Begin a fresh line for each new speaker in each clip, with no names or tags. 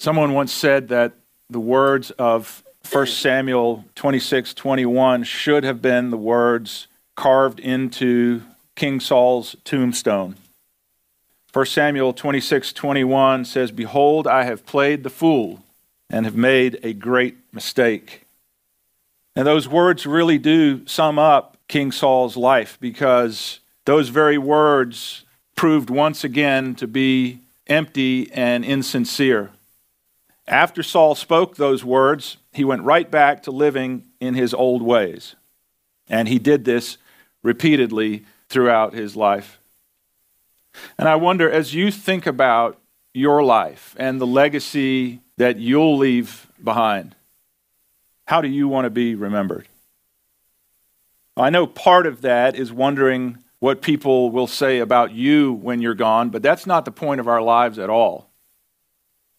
Someone once said that the words of 1 Samuel 26 21 should have been the words carved into King Saul's tombstone. 1 Samuel 26 21 says, Behold, I have played the fool and have made a great mistake. And those words really do sum up King Saul's life because those very words proved once again to be empty and insincere. After Saul spoke those words, he went right back to living in his old ways. And he did this repeatedly throughout his life. And I wonder, as you think about your life and the legacy that you'll leave behind, how do you want to be remembered? I know part of that is wondering what people will say about you when you're gone, but that's not the point of our lives at all.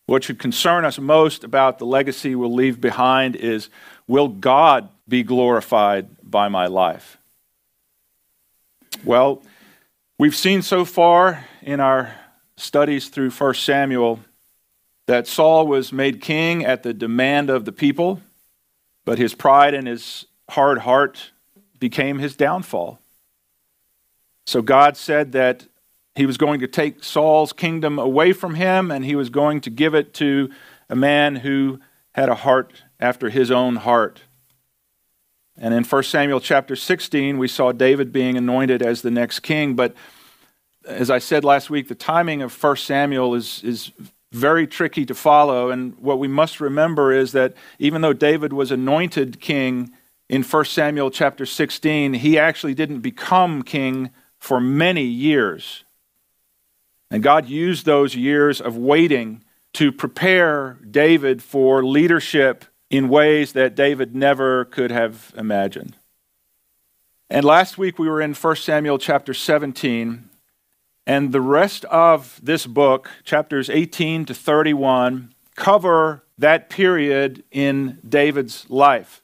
What should concern us most about the legacy we'll leave behind is will God be glorified by my life? Well, we've seen so far in our studies through 1 Samuel that Saul was made king at the demand of the people, but his pride and his hard heart became his downfall. So God said that he was going to take Saul's kingdom away from him and he was going to give it to a man who had a heart after his own heart. And in 1 Samuel chapter 16, we saw David being anointed as the next king. But as I said last week, the timing of 1 Samuel is, is very tricky to follow. And what we must remember is that even though David was anointed king in 1 Samuel chapter 16, he actually didn't become king for many years. And God used those years of waiting to prepare David for leadership in ways that David never could have imagined. And last week we were in 1 Samuel chapter 17, and the rest of this book, chapters 18 to 31, cover that period in David's life.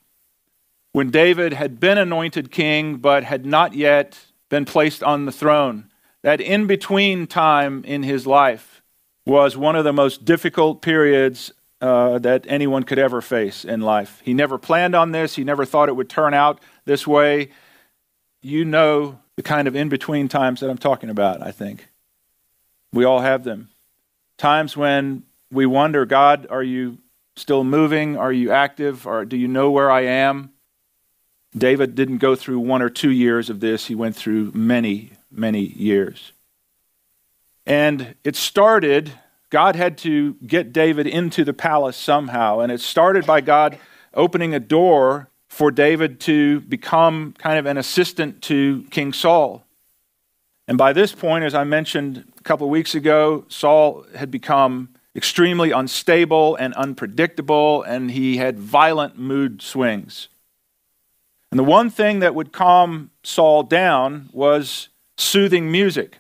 When David had been anointed king but had not yet been placed on the throne that in between time in his life was one of the most difficult periods uh, that anyone could ever face in life. He never planned on this, he never thought it would turn out this way. You know the kind of in between times that I'm talking about, I think. We all have them. Times when we wonder, God, are you still moving? Are you active? Or do you know where I am? David didn't go through one or two years of this, he went through many, many years. And it started, God had to get David into the palace somehow. And it started by God opening a door for David to become kind of an assistant to King Saul. And by this point, as I mentioned a couple of weeks ago, Saul had become extremely unstable and unpredictable, and he had violent mood swings. And the one thing that would calm Saul down was soothing music.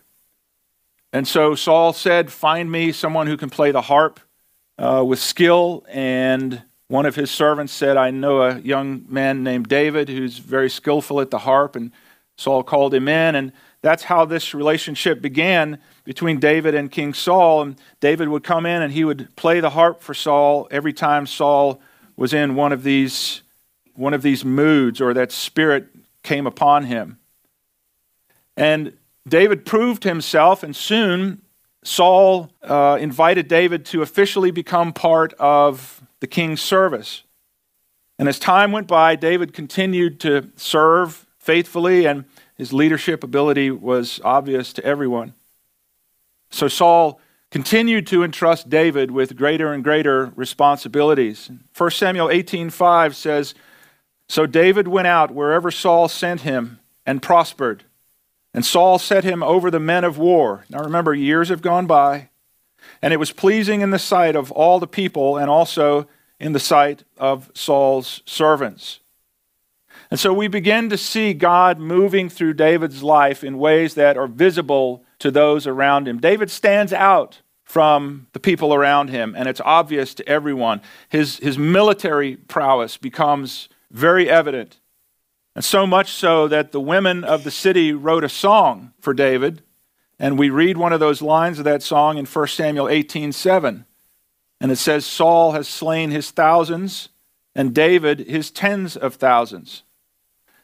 And so Saul said, Find me someone who can play the harp uh, with skill. And one of his servants said, I know a young man named David who's very skillful at the harp. And Saul called him in. And that's how this relationship began between David and King Saul. And David would come in and he would play the harp for Saul every time Saul was in one of these, one of these moods or that spirit came upon him. And David proved himself, and soon Saul uh, invited David to officially become part of the king's service. And as time went by, David continued to serve faithfully, and his leadership ability was obvious to everyone. So Saul continued to entrust David with greater and greater responsibilities. 1 Samuel 18:5 says, "So David went out wherever Saul sent him and prospered." And Saul set him over the men of war. Now remember, years have gone by, and it was pleasing in the sight of all the people and also in the sight of Saul's servants. And so we begin to see God moving through David's life in ways that are visible to those around him. David stands out from the people around him, and it's obvious to everyone. His, his military prowess becomes very evident. And so much so that the women of the city wrote a song for David. And we read one of those lines of that song in 1 Samuel 18 7. And it says, Saul has slain his thousands, and David his tens of thousands.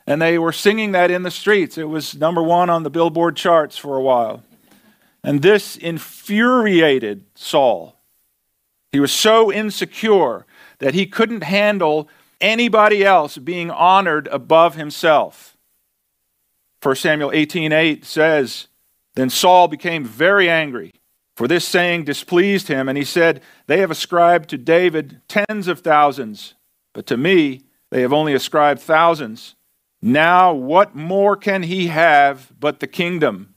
And they were singing that in the streets. It was number one on the billboard charts for a while. And this infuriated Saul. He was so insecure that he couldn't handle anybody else being honored above himself. 1 Samuel 18:8 says, Then Saul became very angry, for this saying displeased him, and he said, They have ascribed to David tens of thousands, but to me they have only ascribed thousands. Now what more can he have but the kingdom?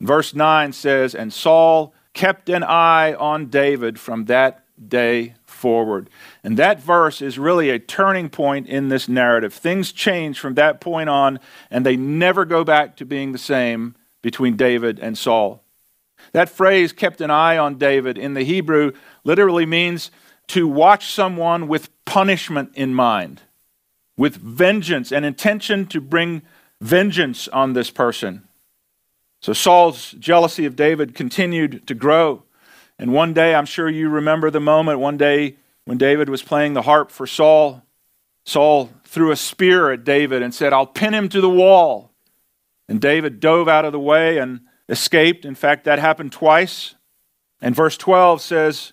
Verse 9 says, And Saul kept an eye on David from that day forward. And that verse is really a turning point in this narrative. Things change from that point on, and they never go back to being the same between David and Saul. That phrase, kept an eye on David, in the Hebrew literally means to watch someone with punishment in mind, with vengeance and intention to bring vengeance on this person. So Saul's jealousy of David continued to grow. And one day, I'm sure you remember the moment, one day when David was playing the harp for Saul, Saul threw a spear at David and said, I'll pin him to the wall. And David dove out of the way and escaped. In fact, that happened twice. And verse 12 says,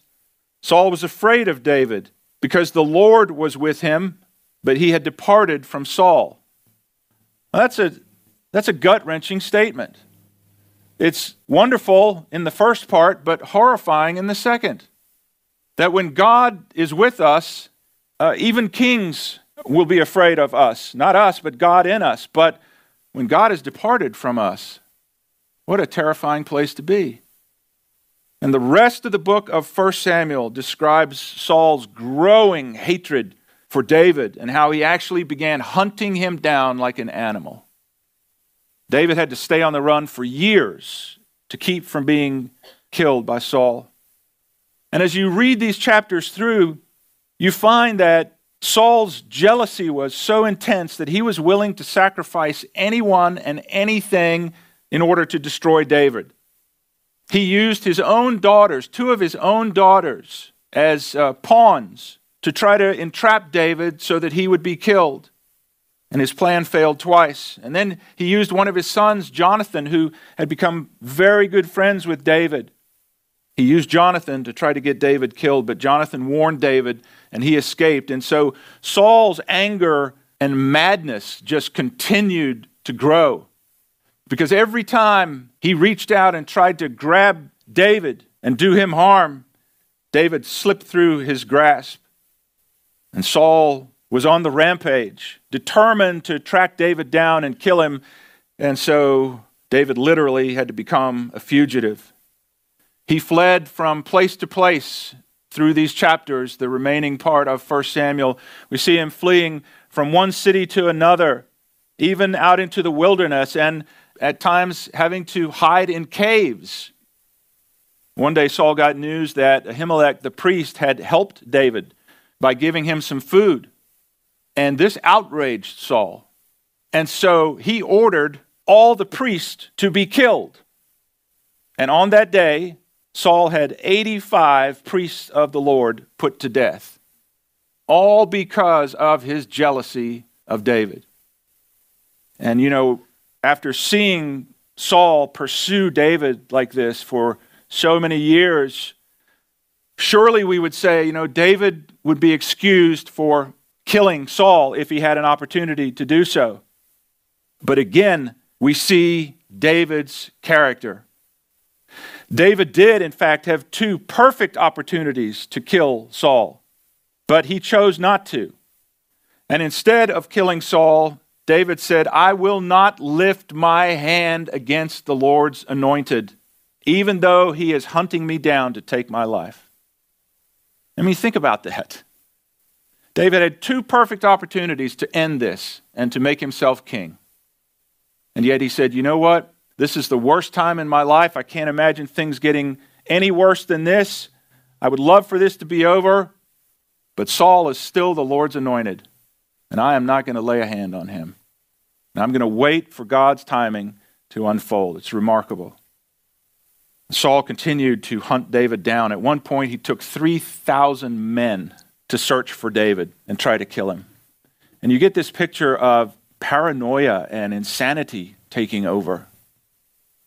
Saul was afraid of David because the Lord was with him, but he had departed from Saul. Now, that's a, that's a gut wrenching statement. It's wonderful in the first part, but horrifying in the second. That when God is with us, uh, even kings will be afraid of us. Not us, but God in us. But when God has departed from us, what a terrifying place to be. And the rest of the book of 1 Samuel describes Saul's growing hatred for David and how he actually began hunting him down like an animal. David had to stay on the run for years to keep from being killed by Saul. And as you read these chapters through, you find that Saul's jealousy was so intense that he was willing to sacrifice anyone and anything in order to destroy David. He used his own daughters, two of his own daughters, as uh, pawns to try to entrap David so that he would be killed. And his plan failed twice. And then he used one of his sons, Jonathan, who had become very good friends with David. He used Jonathan to try to get David killed, but Jonathan warned David and he escaped. And so Saul's anger and madness just continued to grow. Because every time he reached out and tried to grab David and do him harm, David slipped through his grasp. And Saul was on the rampage, determined to track David down and kill him. And so David literally had to become a fugitive. He fled from place to place through these chapters, the remaining part of 1 Samuel. We see him fleeing from one city to another, even out into the wilderness, and at times having to hide in caves. One day, Saul got news that Ahimelech the priest had helped David by giving him some food. And this outraged Saul. And so he ordered all the priests to be killed. And on that day, Saul had 85 priests of the Lord put to death, all because of his jealousy of David. And you know, after seeing Saul pursue David like this for so many years, surely we would say, you know, David would be excused for killing Saul if he had an opportunity to do so. But again, we see David's character. David did, in fact, have two perfect opportunities to kill Saul, but he chose not to. And instead of killing Saul, David said, I will not lift my hand against the Lord's anointed, even though he is hunting me down to take my life. I mean, think about that. David had two perfect opportunities to end this and to make himself king. And yet he said, You know what? This is the worst time in my life. I can't imagine things getting any worse than this. I would love for this to be over, but Saul is still the Lord's anointed, and I am not going to lay a hand on him. And I'm going to wait for God's timing to unfold. It's remarkable. Saul continued to hunt David down. At one point, he took 3,000 men to search for David and try to kill him. And you get this picture of paranoia and insanity taking over.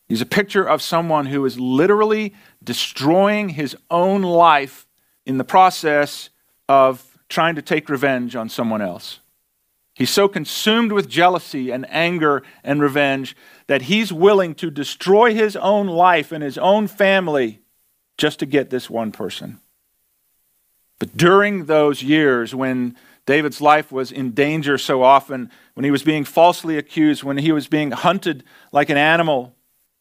He's a picture of someone who is literally destroying his own life in the process of trying to take revenge on someone else. He's so consumed with jealousy and anger and revenge that he's willing to destroy his own life and his own family just to get this one person. But during those years when David's life was in danger so often, when he was being falsely accused, when he was being hunted like an animal,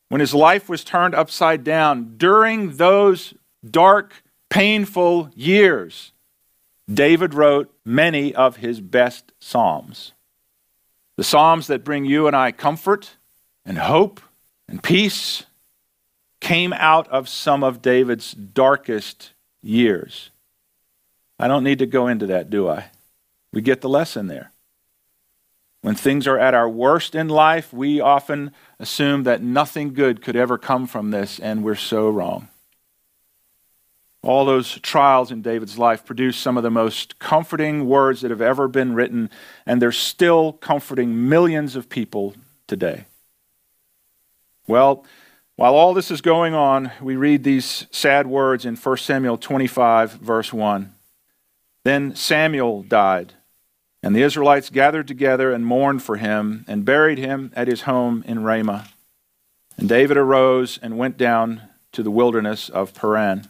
when his life was turned upside down, during those dark, painful years, David wrote many of his best Psalms. The Psalms that bring you and I comfort and hope and peace came out of some of David's darkest years. I don't need to go into that, do I? We get the lesson there. When things are at our worst in life, we often assume that nothing good could ever come from this, and we're so wrong. All those trials in David's life produced some of the most comforting words that have ever been written, and they're still comforting millions of people today. Well, while all this is going on, we read these sad words in 1 Samuel 25, verse 1. Then Samuel died, and the Israelites gathered together and mourned for him, and buried him at his home in Ramah. And David arose and went down to the wilderness of Paran.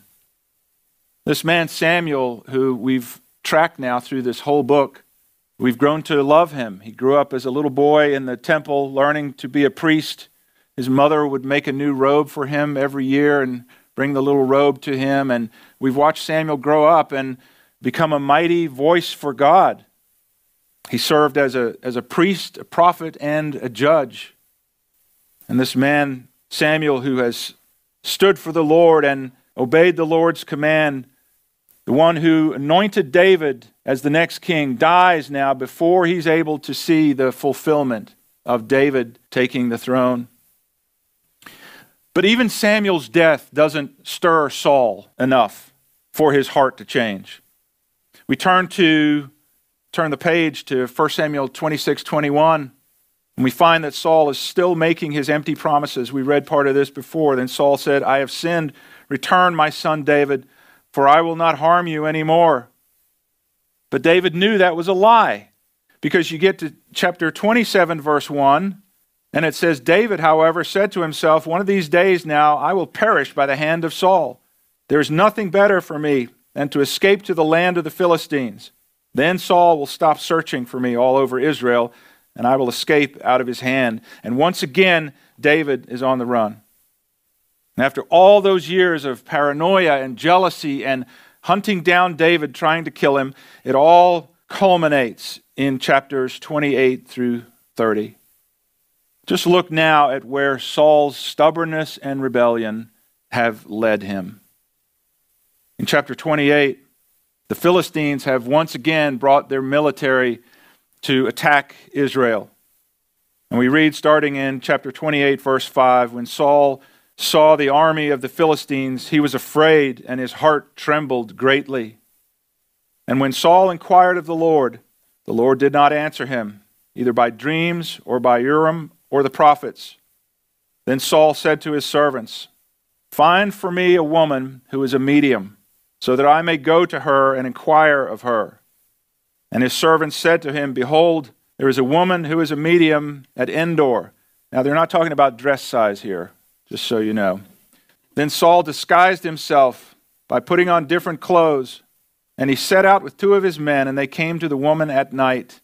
This man, Samuel, who we've tracked now through this whole book, we've grown to love him. He grew up as a little boy in the temple, learning to be a priest. His mother would make a new robe for him every year and bring the little robe to him. And we've watched Samuel grow up and become a mighty voice for God. He served as a, as a priest, a prophet, and a judge. And this man, Samuel, who has stood for the Lord and obeyed the Lord's command, the one who anointed David as the next king dies now before he's able to see the fulfillment of David taking the throne. But even Samuel's death doesn't stir Saul enough for his heart to change. We turn to turn the page to 1 Samuel 26 21, and we find that Saul is still making his empty promises. We read part of this before. Then Saul said, I have sinned. Return, my son David for I will not harm you anymore. But David knew that was a lie because you get to chapter 27, verse 1, and it says, David, however, said to himself, One of these days now I will perish by the hand of Saul. There is nothing better for me than to escape to the land of the Philistines. Then Saul will stop searching for me all over Israel, and I will escape out of his hand. And once again, David is on the run. And after all those years of paranoia and jealousy and hunting down David, trying to kill him, it all culminates in chapters 28 through 30. Just look now at where Saul's stubbornness and rebellion have led him. In chapter 28, the Philistines have once again brought their military to attack Israel. And we read starting in chapter 28, verse 5, when Saul saw the army of the Philistines, he was afraid and his heart trembled greatly. And when Saul inquired of the Lord, the Lord did not answer him, either by dreams or by Urim or the prophets. Then Saul said to his servants, Find for me a woman who is a medium, so that I may go to her and inquire of her. And his servants said to him, Behold, there is a woman who is a medium at Endor. Now, they're not talking about dress size here just so you know. Then Saul disguised himself by putting on different clothes, and he set out with two of his men, and they came to the woman at night.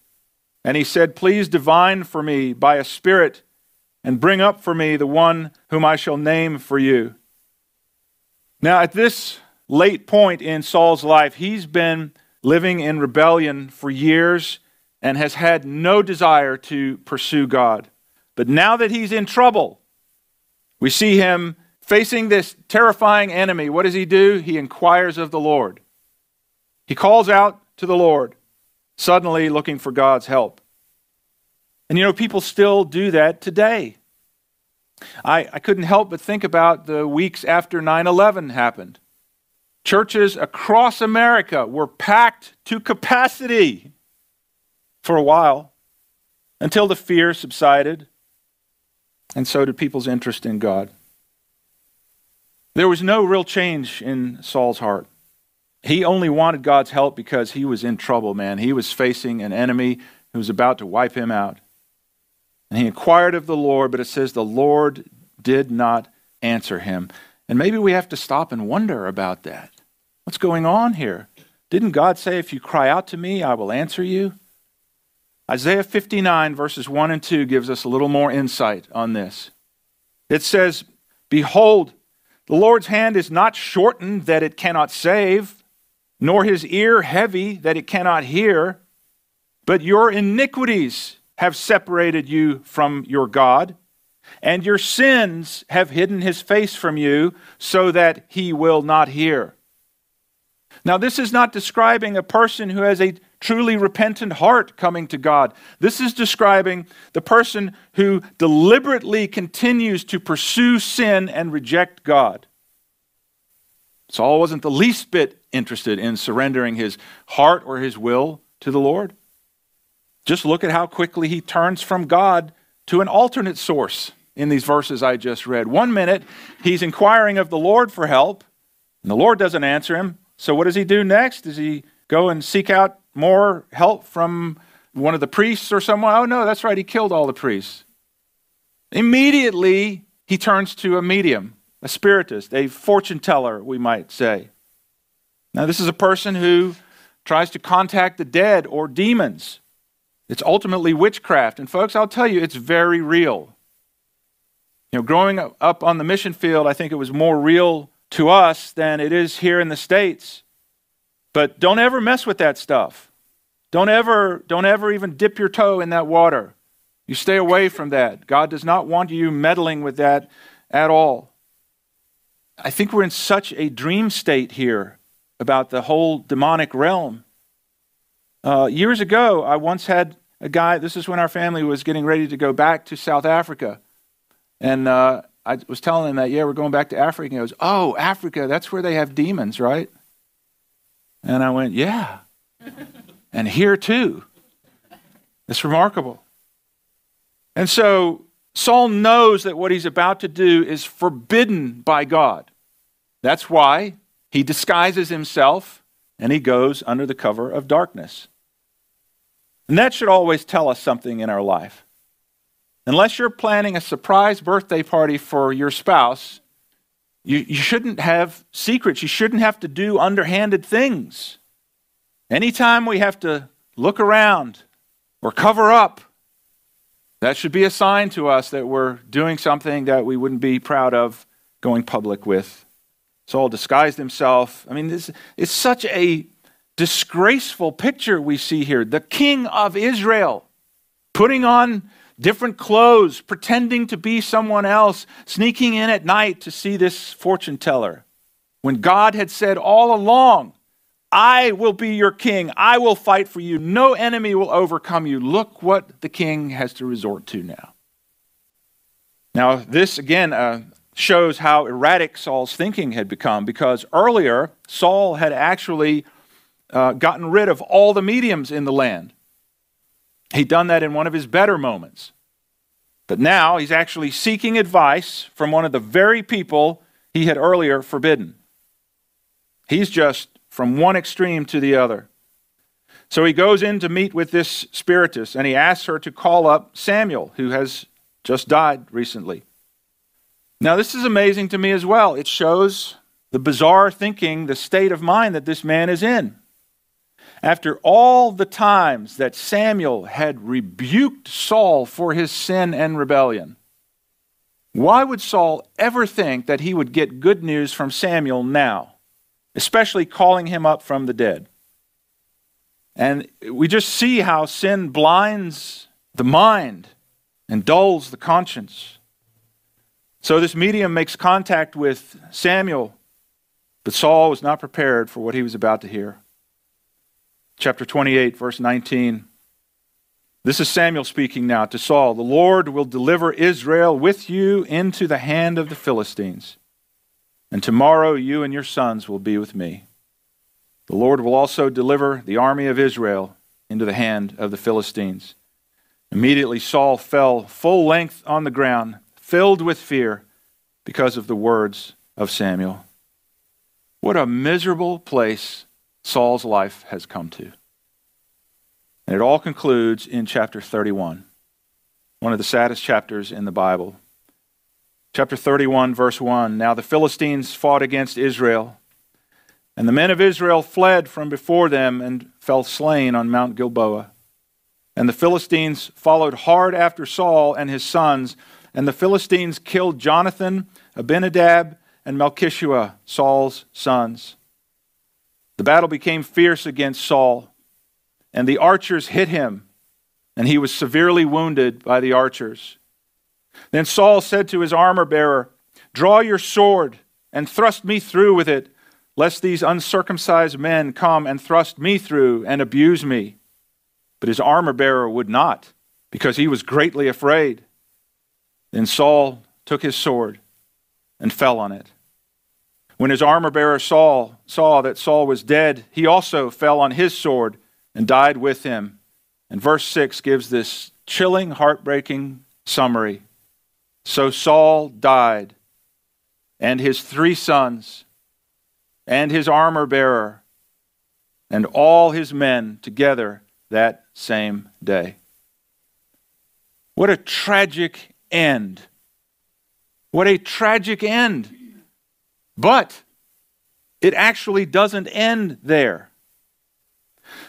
And he said, Please divine for me by a spirit, and bring up for me the one whom I shall name for you. Now, at this late point in Saul's life, he's been living in rebellion for years and has had no desire to pursue God. But now that he's in trouble, we see him facing this terrifying enemy. What does he do? He inquires of the Lord. He calls out to the Lord, suddenly looking for God's help. And you know, people still do that today. I, I couldn't help but think about the weeks after 9 11 happened. Churches across America were packed to capacity for a while until the fear subsided, and so did people's interest in God. There was no real change in Saul's heart. He only wanted God's help because he was in trouble, man. He was facing an enemy who was about to wipe him out. And he inquired of the Lord, but it says the Lord did not answer him. And maybe we have to stop and wonder about that. What's going on here? Didn't God say, If you cry out to me, I will answer you? Isaiah 59, verses 1 and 2, gives us a little more insight on this. It says, Behold, the Lord's hand is not shortened that it cannot save, nor his ear heavy that it cannot hear, but your iniquities have separated you from your God, and your sins have hidden his face from you so that he will not hear. Now, this is not describing a person who has a truly repentant heart coming to God. This is describing the person who deliberately continues to pursue sin and reject God. Saul wasn't the least bit interested in surrendering his heart or his will to the Lord. Just look at how quickly he turns from God to an alternate source in these verses I just read. One minute, he's inquiring of the Lord for help, and the Lord doesn't answer him. So, what does he do next? Does he go and seek out more help from one of the priests or someone? Oh, no, that's right, he killed all the priests. Immediately, he turns to a medium, a spiritist, a fortune teller, we might say. Now, this is a person who tries to contact the dead or demons. It's ultimately witchcraft. And folks, I'll tell you, it's very real. You know, growing up on the mission field, I think it was more real to us than it is here in the States. But don't ever mess with that stuff. Don't ever, don't ever even dip your toe in that water. You stay away from that. God does not want you meddling with that at all. I think we're in such a dream state here about the whole demonic realm. Uh, years ago, I once had a guy, this is when our family was getting ready to go back to South Africa. And uh, I was telling him that, yeah, we're going back to Africa. And he goes, oh, Africa, that's where they have demons, right? And I went, yeah. and here too. It's remarkable. And so Saul knows that what he's about to do is forbidden by God. That's why he disguises himself and he goes under the cover of darkness. And that should always tell us something in our life. Unless you're planning a surprise birthday party for your spouse, you, you shouldn't have secrets. You shouldn't have to do underhanded things. Anytime we have to look around or cover up, that should be a sign to us that we're doing something that we wouldn't be proud of going public with. Saul disguised himself. I mean, this, it's such a disgraceful picture we see here. The king of Israel putting on different clothes, pretending to be someone else, sneaking in at night to see this fortune teller. When God had said all along, I will be your king. I will fight for you. No enemy will overcome you. Look what the king has to resort to now. Now, this again uh, shows how erratic Saul's thinking had become because earlier Saul had actually uh, gotten rid of all the mediums in the land. He'd done that in one of his better moments. But now he's actually seeking advice from one of the very people he had earlier forbidden. He's just from one extreme to the other. So he goes in to meet with this spiritist and he asks her to call up Samuel, who has just died recently. Now, this is amazing to me as well. It shows the bizarre thinking, the state of mind that this man is in. After all the times that Samuel had rebuked Saul for his sin and rebellion, why would Saul ever think that he would get good news from Samuel now, especially calling him up from the dead? And we just see how sin blinds the mind and dulls the conscience. So this medium makes contact with Samuel, but Saul was not prepared for what he was about to hear chapter 28, verse 19. This is Samuel speaking now to Saul. The Lord will deliver Israel with you into the hand of the Philistines. And tomorrow you and your sons will be with me. The Lord will also deliver the army of Israel into the hand of the Philistines. Immediately Saul fell full length on the ground, filled with fear because of the words of Samuel. What a miserable place Saul's life has come to. And it all concludes in chapter 31, one of the saddest chapters in the Bible. Chapter 31, verse 1 Now the Philistines fought against Israel, and the men of Israel fled from before them and fell slain on Mount Gilboa. And the Philistines followed hard after Saul and his sons, and the Philistines killed Jonathan, Abinadab, and Melchishua, Saul's sons. The battle became fierce against Saul, and the archers hit him, and he was severely wounded by the archers. Then Saul said to his armor bearer, Draw your sword and thrust me through with it, lest these uncircumcised men come and thrust me through and abuse me. But his armor bearer would not, because he was greatly afraid. Then Saul took his sword and fell on it. When his armor bearer Saul saw that Saul was dead, he also fell on his sword and died with him. And verse 6 gives this chilling, heartbreaking summary. So Saul died, and his three sons, and his armor bearer, and all his men together that same day. What a tragic end. What a tragic end. But it actually doesn't end there.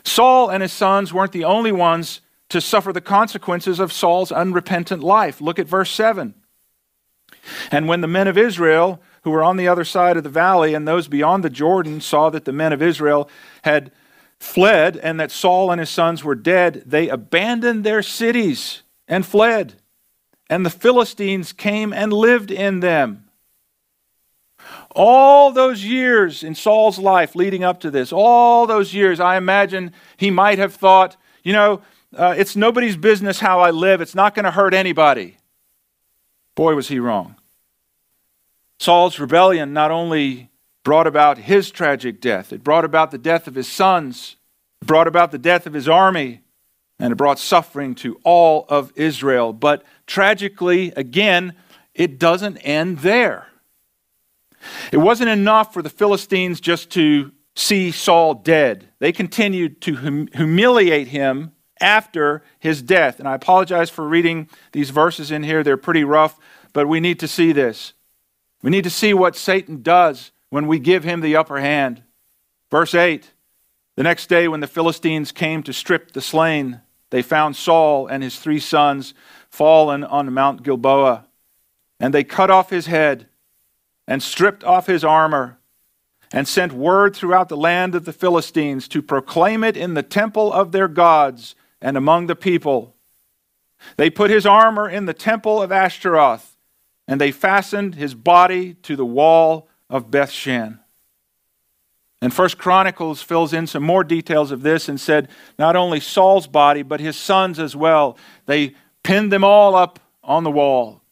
Saul and his sons weren't the only ones to suffer the consequences of Saul's unrepentant life. Look at verse 7. And when the men of Israel, who were on the other side of the valley and those beyond the Jordan, saw that the men of Israel had fled and that Saul and his sons were dead, they abandoned their cities and fled. And the Philistines came and lived in them. All those years in Saul's life leading up to this, all those years, I imagine he might have thought, you know, uh, it's nobody's business how I live. It's not going to hurt anybody. Boy, was he wrong. Saul's rebellion not only brought about his tragic death. It brought about the death of his sons, it brought about the death of his army, and it brought suffering to all of Israel. But tragically, again, it doesn't end there. It wasn't enough for the Philistines just to see Saul dead. They continued to hum- humiliate him after his death. And I apologize for reading these verses in here, they're pretty rough, but we need to see this. We need to see what Satan does when we give him the upper hand. Verse 8 The next day, when the Philistines came to strip the slain, they found Saul and his three sons fallen on Mount Gilboa. And they cut off his head and stripped off his armor and sent word throughout the land of the Philistines to proclaim it in the temple of their gods and among the people. They put his armor in the temple of Ashtaroth, and they fastened his body to the wall of Bethshan. And First Chronicles fills in some more details of this and said not only Saul's body, but his sons as well. They pinned them all up on the wall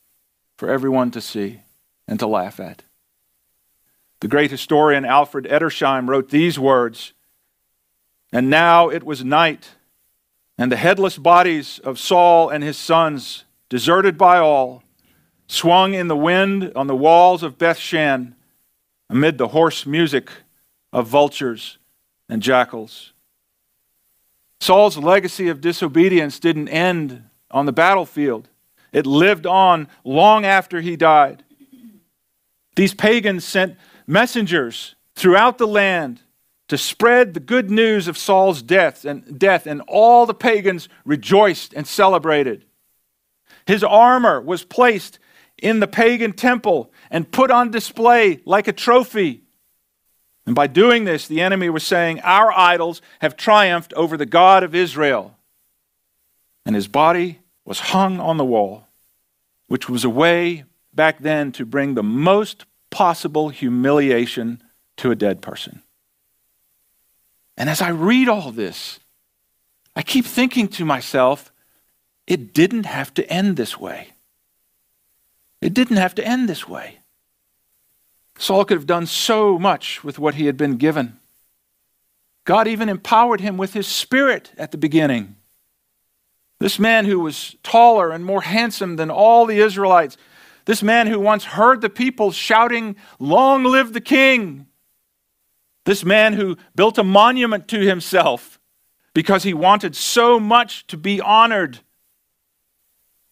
for everyone to see and to laugh at. The great historian Alfred Edersheim wrote these words And now it was night, and the headless bodies of Saul and his sons, deserted by all, swung in the wind on the walls of Bethshan amid the hoarse music of vultures and jackals. Saul's legacy of disobedience didn't end on the battlefield, it lived on long after he died. These pagans sent messengers throughout the land to spread the good news of Saul's death and death and all the pagans rejoiced and celebrated. His armor was placed in the pagan temple and put on display like a trophy. And by doing this, the enemy was saying, Our idols have triumphed over the God of Israel. And his body was hung on the wall, which was a way back then to bring the most possible humiliation to a dead person. And as I read all this, I keep thinking to myself, it didn't have to end this way. It didn't have to end this way. Saul could have done so much with what he had been given. God even empowered him with his spirit at the beginning. This man who was taller and more handsome than all the Israelites, this man who once heard the people shouting, Long live the king! This man who built a monument to himself because he wanted so much to be honored.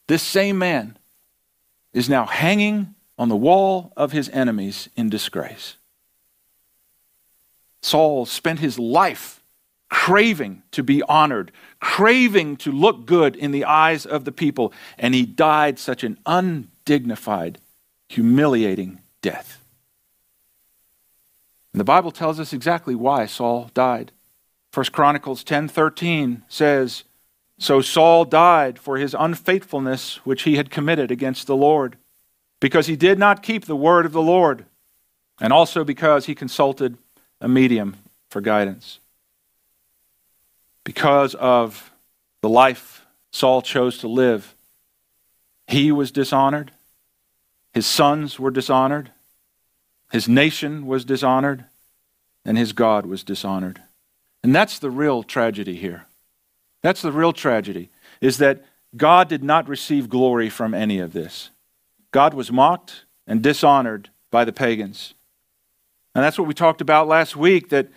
This same man is now hanging on the wall of his enemies in disgrace. Saul spent his life craving to be honored, craving to look good in the eyes of the people, and he died such an undignified, humiliating death. And the Bible tells us exactly why Saul died. 1 Chronicles 10:13 says, "So Saul died for his unfaithfulness which he had committed against the Lord." because he did not keep the word of the Lord, and also because he consulted a medium for guidance. Because of the life Saul chose to live, he was dishonored, his sons were dishonored, his nation was dishonored, and his God was dishonored. And that's the real tragedy here. That's the real tragedy, is that God did not receive glory from any of this. God was mocked and dishonored by the pagans. And that's what we talked about last week that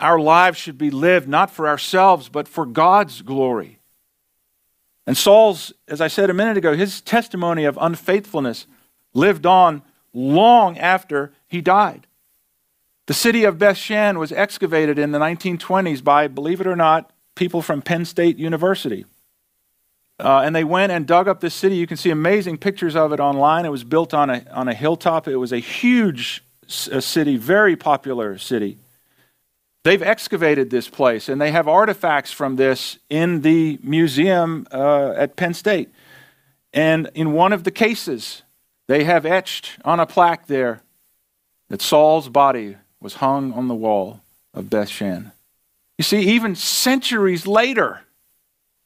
our lives should be lived not for ourselves, but for God's glory. And Saul's, as I said a minute ago, his testimony of unfaithfulness lived on long after he died. The city of Bethshan was excavated in the 1920s by, believe it or not, people from Penn State University. Uh, and they went and dug up this city. You can see amazing pictures of it online. It was built on a, on a hilltop. It was a huge a city, very popular city. They've excavated this place and they have artifacts from this in the museum uh, at Penn State. And in one of the cases, they have etched on a plaque there that Saul's body was hung on the wall of Bethshan. You see, even centuries later,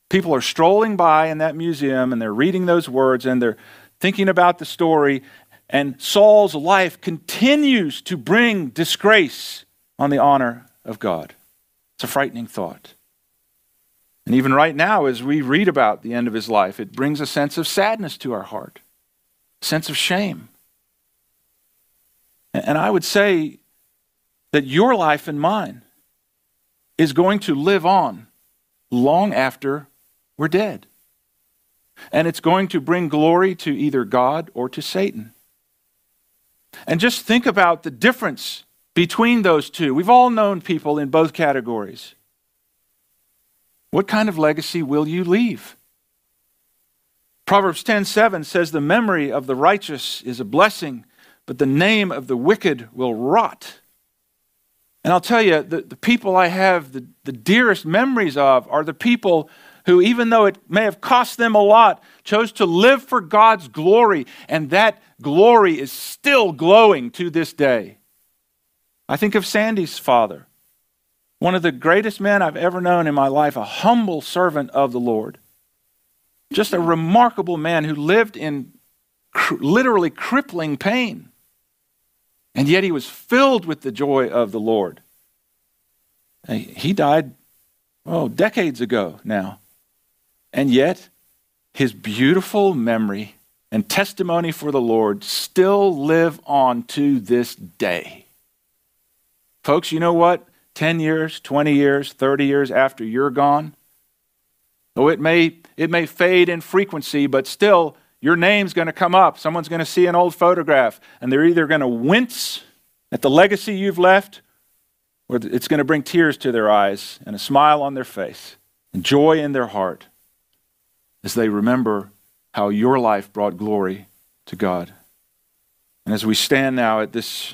People are strolling by in that museum and they're reading those words and they're thinking about the story. And Saul's life continues to bring disgrace on the honor of God. It's a frightening thought. And even right now, as we read about the end of his life, it brings a sense of sadness to our heart, a sense of shame. And I would say that your life and mine is going to live on long after we're dead. And it's going to bring glory to either God or to Satan. And just think about the difference between those two. We've all known people in both categories. What kind of legacy will you leave? Proverbs 10:7 says the memory of the righteous is a blessing, but the name of the wicked will rot. And I'll tell you, the, the people I have the, the dearest memories of are the people who, even though it may have cost them a lot, chose to live for God's glory, and that glory is still glowing to this day. I think of Sandy's father, one of the greatest men I've ever known in my life, a humble servant of the Lord. Just a remarkable man who lived in cr- literally crippling pain. And yet he was filled with the joy of the Lord. He died, oh, decades ago now. And yet, his beautiful memory and testimony for the Lord still live on to this day. Folks, you know what? 10 years, 20 years, 30 years after you're gone, though it may, it may fade in frequency, but still, your name's going to come up. Someone's going to see an old photograph, and they're either going to wince at the legacy you've left, or it's going to bring tears to their eyes and a smile on their face and joy in their heart as they remember how your life brought glory to God. And as we stand now at this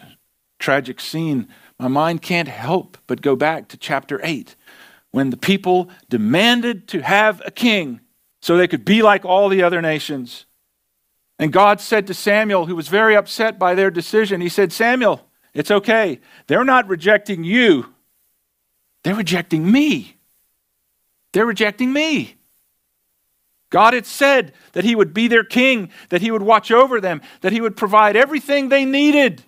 tragic scene, my mind can't help but go back to chapter 8 when the people demanded to have a king so they could be like all the other nations. And God said to Samuel, who was very upset by their decision, He said, Samuel, it's okay. They're not rejecting you, they're rejecting me. They're rejecting me. God had said that He would be their king, that He would watch over them, that He would provide everything they needed.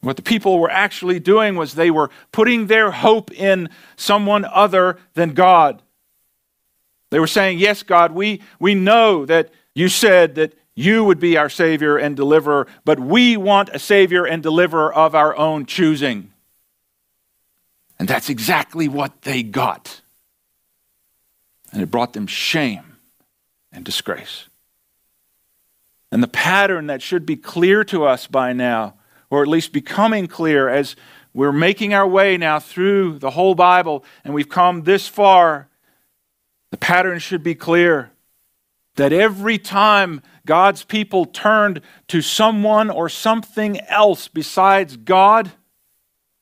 What the people were actually doing was they were putting their hope in someone other than God. They were saying, Yes, God, we, we know that you said that you would be our Savior and deliverer, but we want a Savior and deliverer of our own choosing. And that's exactly what they got. And it brought them shame and disgrace. And the pattern that should be clear to us by now, or at least becoming clear as we're making our way now through the whole Bible and we've come this far, the pattern should be clear that every time God's people turned to someone or something else besides God,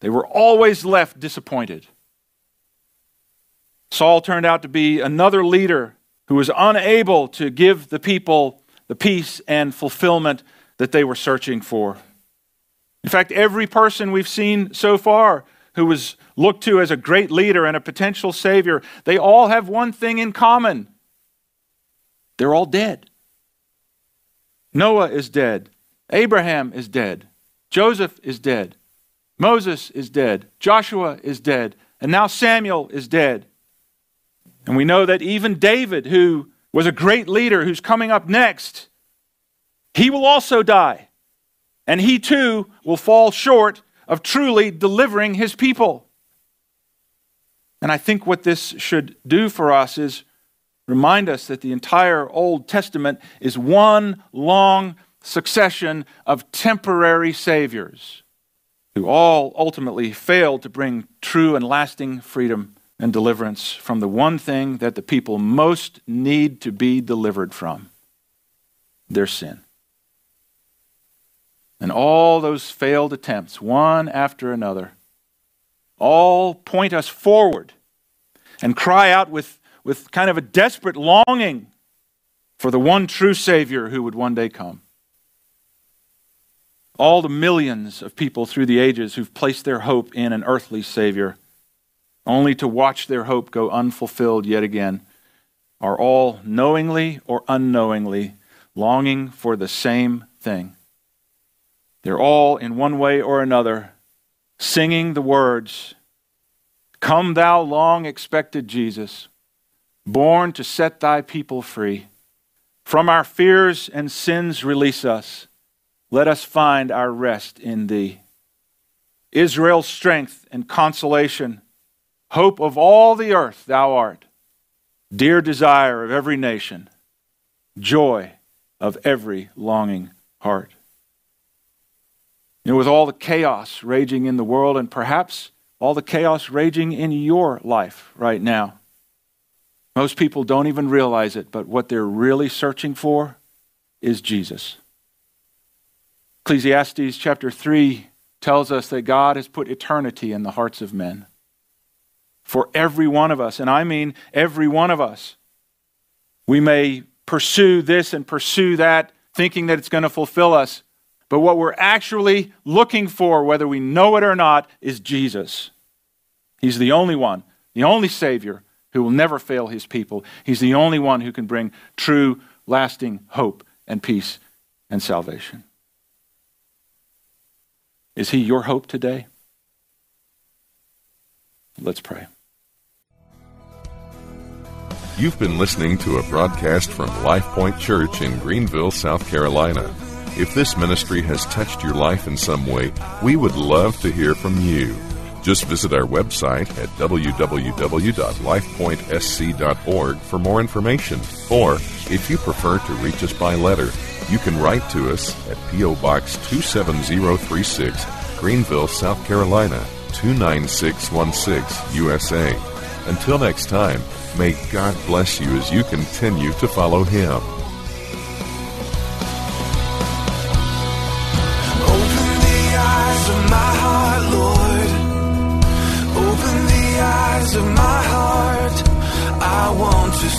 they were always left disappointed. Saul turned out to be another leader who was unable to give the people the peace and fulfillment that they were searching for. In fact, every person we've seen so far who was looked to as a great leader and a potential savior, they all have one thing in common they're all dead. Noah is dead. Abraham is dead. Joseph is dead. Moses is dead, Joshua is dead, and now Samuel is dead. And we know that even David, who was a great leader who's coming up next, he will also die. And he too will fall short of truly delivering his people. And I think what this should do for us is remind us that the entire Old Testament is one long succession of temporary saviors who all ultimately failed to bring true and lasting freedom and deliverance from the one thing that the people most need to be delivered from their sin. And all those failed attempts, one after another, all point us forward and cry out with, with kind of a desperate longing for the one true Savior who would one day come all the millions of people through the ages who've placed their hope in an earthly Savior, only to watch their hope go unfulfilled yet again, are all knowingly or unknowingly longing for the same thing. They're all, in one way or another, singing the words Come, thou long expected Jesus, born to set thy people free. From our fears and sins, release us let us find our rest in thee. Israel's strength and consolation, hope of all the earth, thou art, dear desire of every nation, joy of every longing heart. You know, with all the chaos raging in the world, and perhaps all the chaos raging in your life right now, most people don't even realize it, but what they're really searching for is Jesus. Ecclesiastes chapter 3 tells us that God has put eternity in the hearts of men. For every one of us, and I mean every one of us, we may pursue this and pursue that, thinking that it's going to fulfill us. But what we're actually looking for, whether we know it or not, is Jesus. He's the only one, the only Savior who will never fail his people. He's the only one who can bring true, lasting hope and peace and salvation. Is he your hope today? Let's pray.
You've been listening to a broadcast from Life Point Church in Greenville, South Carolina. If this ministry has touched your life in some way, we would love to hear from you. Just visit our website at www.lifepointsc.org for more information. Or, if you prefer to reach us by letter, you can write to us at P.O. Box 27036, Greenville, South Carolina 29616, USA. Until next time, may God bless you as you continue to follow Him.